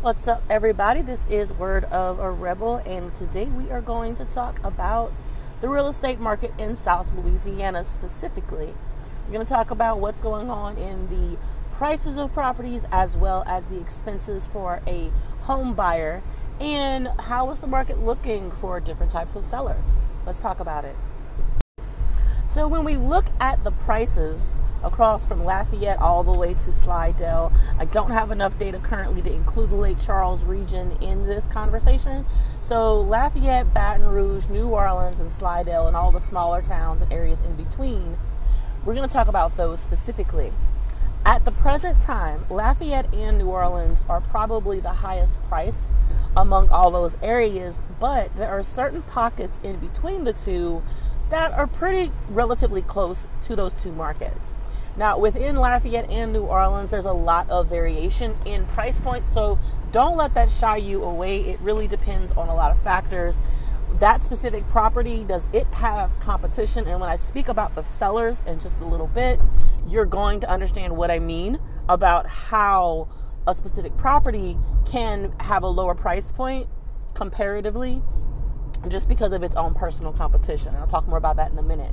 What's up, everybody? This is Word of a Rebel, and today we are going to talk about the real estate market in South Louisiana specifically. We're going to talk about what's going on in the prices of properties as well as the expenses for a home buyer and how is the market looking for different types of sellers. Let's talk about it. So when we look at the prices across from Lafayette all the way to Slidell, I don't have enough data currently to include the Lake Charles region in this conversation. So Lafayette, Baton Rouge, New Orleans, and Slidell, and all the smaller towns and areas in between, we're going to talk about those specifically. At the present time, Lafayette and New Orleans are probably the highest priced among all those areas, but there are certain pockets in between the two that are pretty relatively close to those two markets. Now, within Lafayette and New Orleans, there's a lot of variation in price points, so don't let that shy you away. It really depends on a lot of factors. That specific property, does it have competition? And when I speak about the sellers in just a little bit, you're going to understand what I mean about how a specific property can have a lower price point comparatively just because of its own personal competition. And I'll talk more about that in a minute.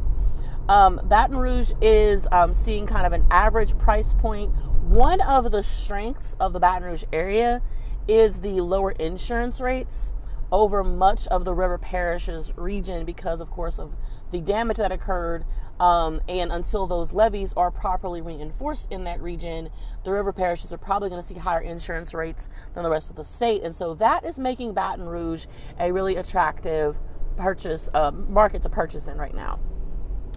Um, Baton Rouge is um, seeing kind of an average price point. One of the strengths of the Baton Rouge area is the lower insurance rates over much of the river parishes region because, of course, of the damage that occurred. Um, and until those levees are properly reinforced in that region, the river parishes are probably going to see higher insurance rates than the rest of the state. And so that is making Baton Rouge a really attractive purchase uh, market to purchase in right now.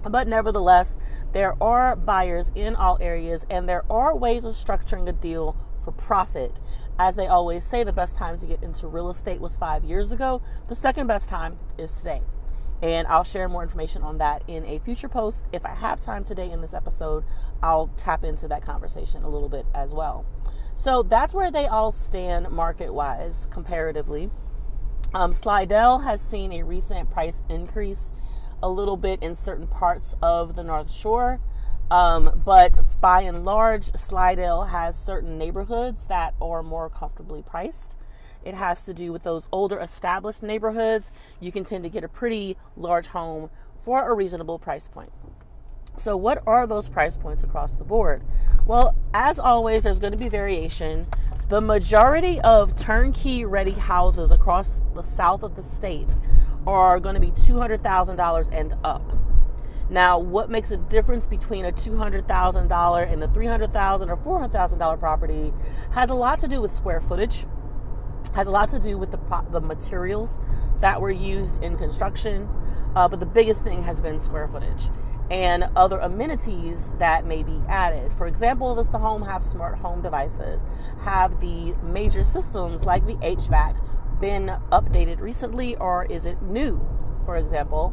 But nevertheless, there are buyers in all areas, and there are ways of structuring a deal for profit. As they always say, the best time to get into real estate was five years ago. The second best time is today. And I'll share more information on that in a future post. If I have time today in this episode, I'll tap into that conversation a little bit as well. So that's where they all stand market wise, comparatively. Um, Slidell has seen a recent price increase a little bit in certain parts of the North Shore. Um, but by and large, Slidell has certain neighborhoods that are more comfortably priced. It has to do with those older established neighborhoods. You can tend to get a pretty large home for a reasonable price point. So, what are those price points across the board? Well, as always, there's going to be variation. The majority of turnkey ready houses across the south of the state are going to be $200,000 and up. Now, what makes a difference between a $200,000 and a 300,000 or $400,000 property has a lot to do with square footage, has a lot to do with the, the materials that were used in construction, uh, but the biggest thing has been square footage and other amenities that may be added. For example, does the home have smart home devices? Have the major systems like the HVAC been updated recently or is it new? For example,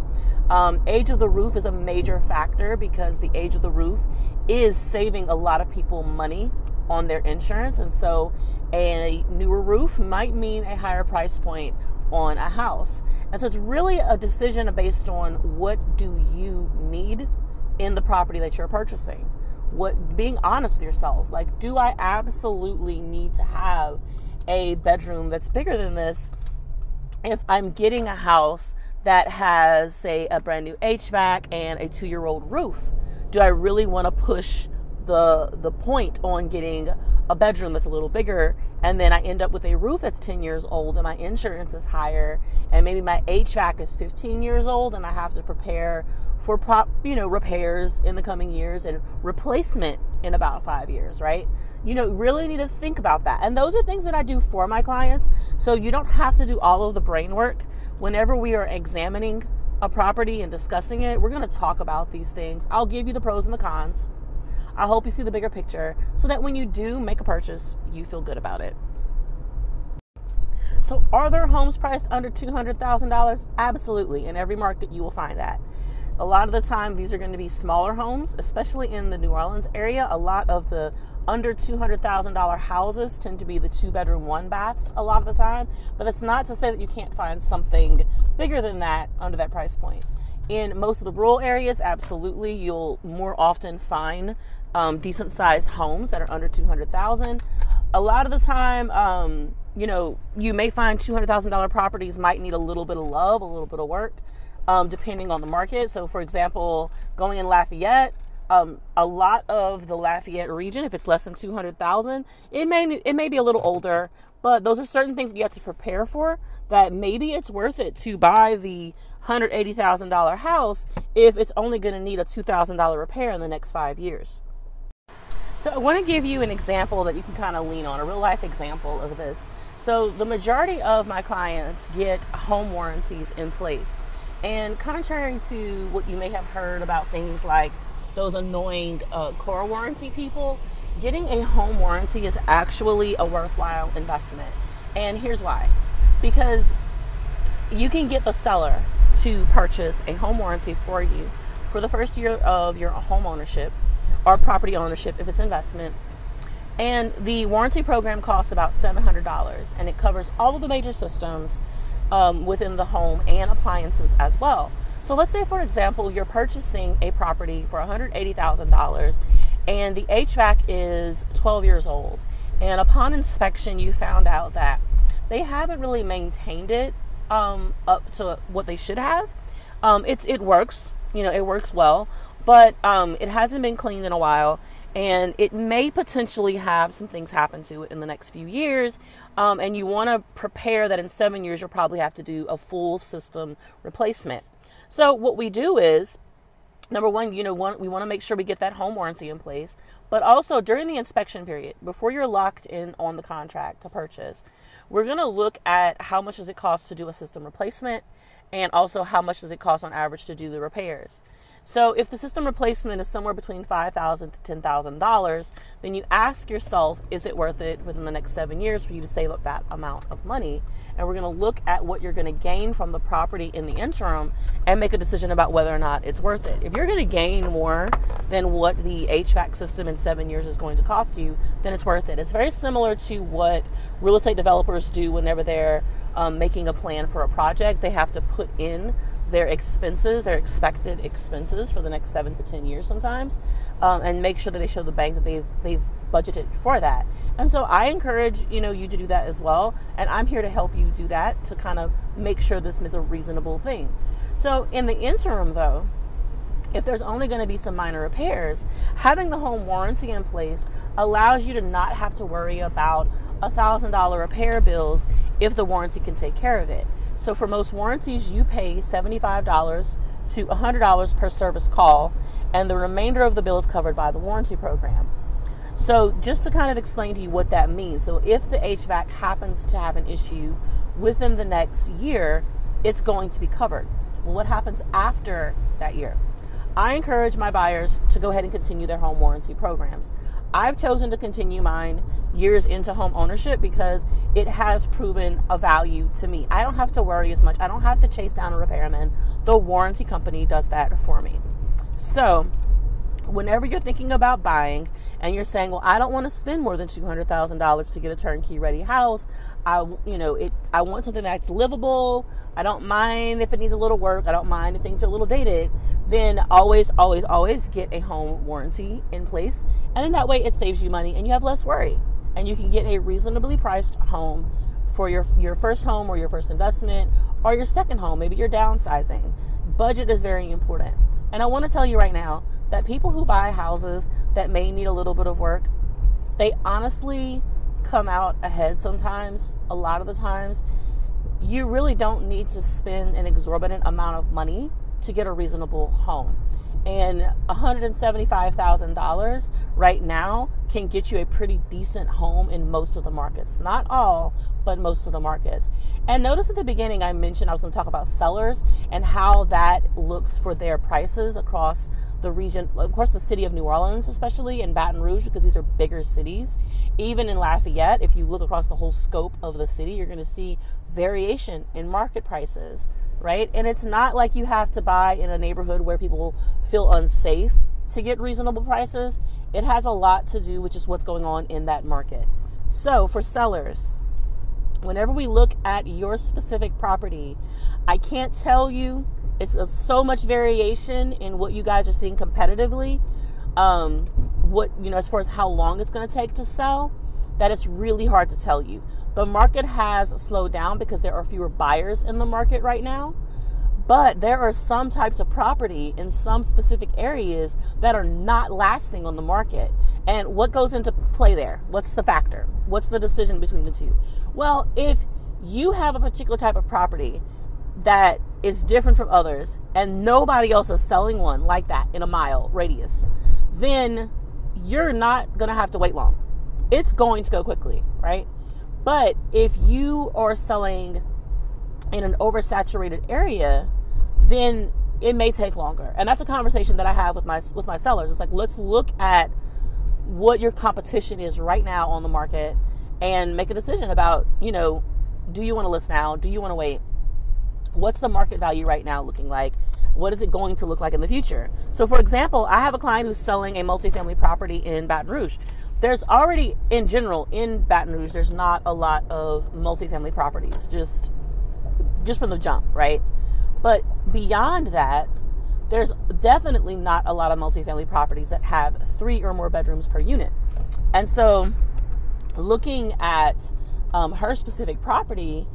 um, age of the roof is a major factor because the age of the roof is saving a lot of people money on their insurance. And so a newer roof might mean a higher price point on a house. And so it's really a decision based on what do you need in the property that you're purchasing. What being honest with yourself, like do I absolutely need to have a bedroom that's bigger than this if I'm getting a house that has say a brand new HVAC and a 2-year-old roof? Do I really want to push the the point on getting a bedroom that's a little bigger and then I end up with a roof that's 10 years old and my insurance is higher and maybe my HVAC is 15 years old and I have to prepare for prop, you know, repairs in the coming years and replacement in about 5 years, right? You know, really need to think about that. And those are things that I do for my clients, so you don't have to do all of the brain work whenever we are examining a property and discussing it. We're going to talk about these things. I'll give you the pros and the cons I hope you see the bigger picture so that when you do make a purchase, you feel good about it. So, are there homes priced under $200,000? Absolutely. In every market, you will find that. A lot of the time, these are going to be smaller homes, especially in the New Orleans area. A lot of the under $200,000 houses tend to be the two bedroom, one baths a lot of the time. But that's not to say that you can't find something bigger than that under that price point. In most of the rural areas, absolutely, you'll more often find um, decent sized homes that are under 200,000. a lot of the time, um, you know, you may find $200,000 properties might need a little bit of love, a little bit of work, um, depending on the market. So, for example, going in Lafayette, um, a lot of the Lafayette region, if it's less than 200,000, it may it may be a little older, but those are certain things you have to prepare for. That maybe it's worth it to buy the $180,000 house if it's only going to need a $2,000 repair in the next five years. So I want to give you an example that you can kind of lean on, a real life example of this. So the majority of my clients get home warranties in place. And contrary to what you may have heard about things like those annoying uh, core warranty people, getting a home warranty is actually a worthwhile investment. And here's why because you can get the seller to purchase a home warranty for you for the first year of your home ownership or property ownership if it's investment. And the warranty program costs about $700 and it covers all of the major systems um, within the home and appliances as well. So let's say, for example, you're purchasing a property for $180,000 and the HVAC is 12 years old. And upon inspection, you found out that they haven't really maintained it um, up to what they should have. Um, it's it works, you know, it works well, but um, it hasn't been cleaned in a while, and it may potentially have some things happen to it in the next few years. Um, and you want to prepare that in seven years you'll probably have to do a full system replacement. So what we do is number one, you know, one, we want to make sure we get that home warranty in place, but also during the inspection period, before you're locked in on the contract to purchase, we're going to look at how much does it cost to do a system replacement and also how much does it cost on average to do the repairs. So if the system replacement is somewhere between 5,000 to $10,000, then you ask yourself, is it worth it within the next seven years for you to save up that amount of money? And we're going to look at what you're going to gain from the property in the interim and make a decision about whether or not it's worth it. If you're going to gain more than what the HVAC system in seven years is going to cost you, then it's worth it. It's very similar to what real estate developers do whenever they're um, making a plan for a project. They have to put in their expenses, their expected expenses for the next seven to ten years sometimes, um, and make sure that they show the bank that they've they've budgeted for that. And so I encourage you know you to do that as well, and I'm here to help you do that to kind of make sure this is a reasonable thing. So in the interim, though, if there's only going to be some minor repairs, having the home warranty in place allows you to not have to worry about a thousand dollar repair bills if the warranty can take care of it. So for most warranties, you pay $75 to $100 per service call, and the remainder of the bill is covered by the warranty program. So just to kind of explain to you what that means. So if the HVAC happens to have an issue within the next year, it's going to be covered. What happens after that year? I encourage my buyers to go ahead and continue their home warranty programs. I've chosen to continue mine years into home ownership because it has proven a value to me. I don't have to worry as much. I don't have to chase down a repairman. The warranty company does that for me. So, whenever you're thinking about buying and you're saying, "Well, I don't want to spend more than $200,000 to get a turnkey ready house. I, you know, it I want something that's livable. I don't mind if it needs a little work. I don't mind if things are a little dated." then always, always, always get a home warranty in place. And in that way, it saves you money and you have less worry. And you can get a reasonably priced home for your, your first home or your first investment or your second home. Maybe you're downsizing. Budget is very important. And I want to tell you right now that people who buy houses that may need a little bit of work, they honestly come out ahead sometimes, a lot of the times. You really don't need to spend an exorbitant amount of money to get a reasonable home. And $175,000 right now can get you a pretty decent home in most of the markets. Not all, but most of the markets. And notice at the beginning, I mentioned I was going to talk about sellers and how that looks for their prices across the region, of course, the city of New Orleans, especially in Baton Rouge, because these are bigger cities. Even in Lafayette, if you look across the whole scope of the city, you're going to see variation in market prices right? And it's not like you have to buy in a neighborhood where people feel unsafe to get reasonable prices. It has a lot to do with just what's going on in that market. So, for sellers, whenever we look at your specific property, I can't tell you it's so much variation in what you guys are seeing competitively. Um, what you know, as far as how long it's going to take to sell, that it's really hard to tell you. The market has slowed down because there are fewer buyers in the market right now. But there are some types of property in some specific areas that are not lasting on the market. And what goes into play there? What's the factor? What's the decision between the two? Well, if you have a particular type of property that is different from others and nobody else is selling one like that in a mile radius, then you're not going to have to wait long. It's going to go quickly, right? But if you are selling in an oversaturated area, then it may take longer. And that's a conversation that I have with my with my sellers. It's like let's look at what your competition is right now on the market and make a decision about, you know, do you want to list now? Do you want to wait? What's the market value right now looking like? What is it going to look like in the future? So, for example, I have a client who's selling a multifamily property in Baton Rouge. There's already, in general, in Baton Rouge, there's not a lot of multifamily properties, just just from the jump, right? But beyond that, there's definitely not a lot of multifamily properties that have three or more bedrooms per unit. And so, looking at um, her specific property,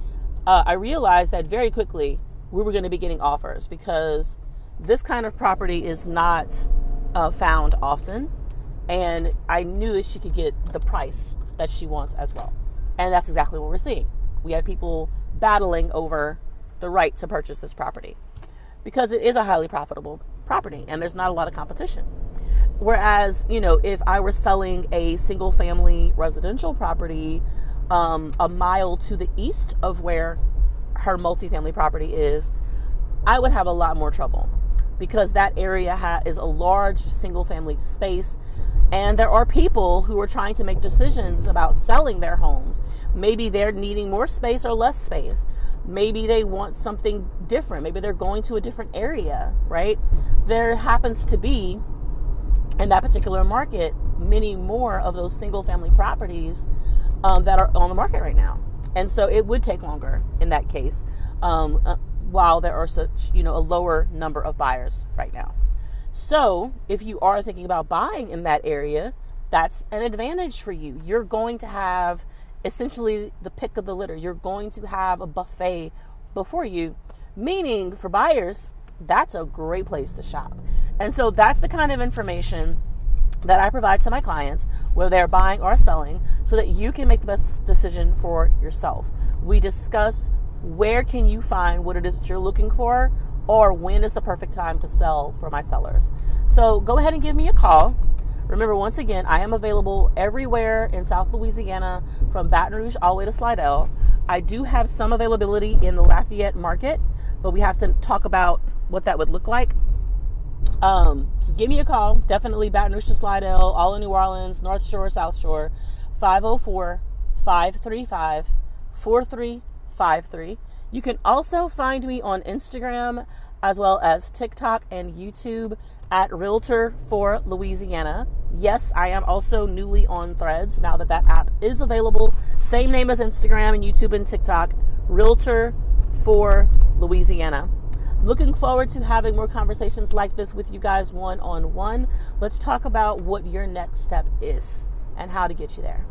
uh, I realized that very quickly we were going to be getting offers because this kind of property is not uh, found often. And I knew that she could get the price that she wants as well. And that's exactly what we're seeing. We have people battling over the right to purchase this property because it is a highly profitable property and there's not a lot of competition. Whereas, you know, if I were selling a single family residential property um, a mile to the east of where her multifamily property is, I would have a lot more trouble because that area ha- is a large single family space. And there are people who are trying to make decisions about selling their homes. Maybe they're needing more space or less space. Maybe they want something different. Maybe they're going to a different area, right? There happens to be, in that particular market, many more of those single family properties um, that are on the market right now. And so it would take longer in that case, um, uh, while there are such, you know, a lower number of buyers right now. So if you are thinking about buying in that area, that's an advantage for you. You're going to have essentially the pick of the litter. You're going to have a buffet before you, meaning for buyers, that's a great place to shop. And so that's the kind of information that I provide to my clients, whether they're buying or selling, so that you can make the best decision for yourself. We discuss where can you find what it is that you're looking for or when is the perfect time to sell for my sellers. So go ahead and give me a call. Remember, once again, I am available everywhere in South Louisiana from Baton Rouge all the way to Slidell. I do have some availability in the Lafayette market, but we have to talk about what that would look like. Um, so give me a call. Definitely Baton Rouge to Slidell, all in New Orleans, North Shore, South Shore, 504 535 4353. You can also find me on Instagram as well as TikTok and YouTube at Realtor for Louisiana. Yes, I am also newly on Threads now that that app is available. Same name as Instagram and YouTube and TikTok, Realtor for Louisiana. Looking forward to having more conversations like this with you guys one on one. Let's talk about what your next step is and how to get you there.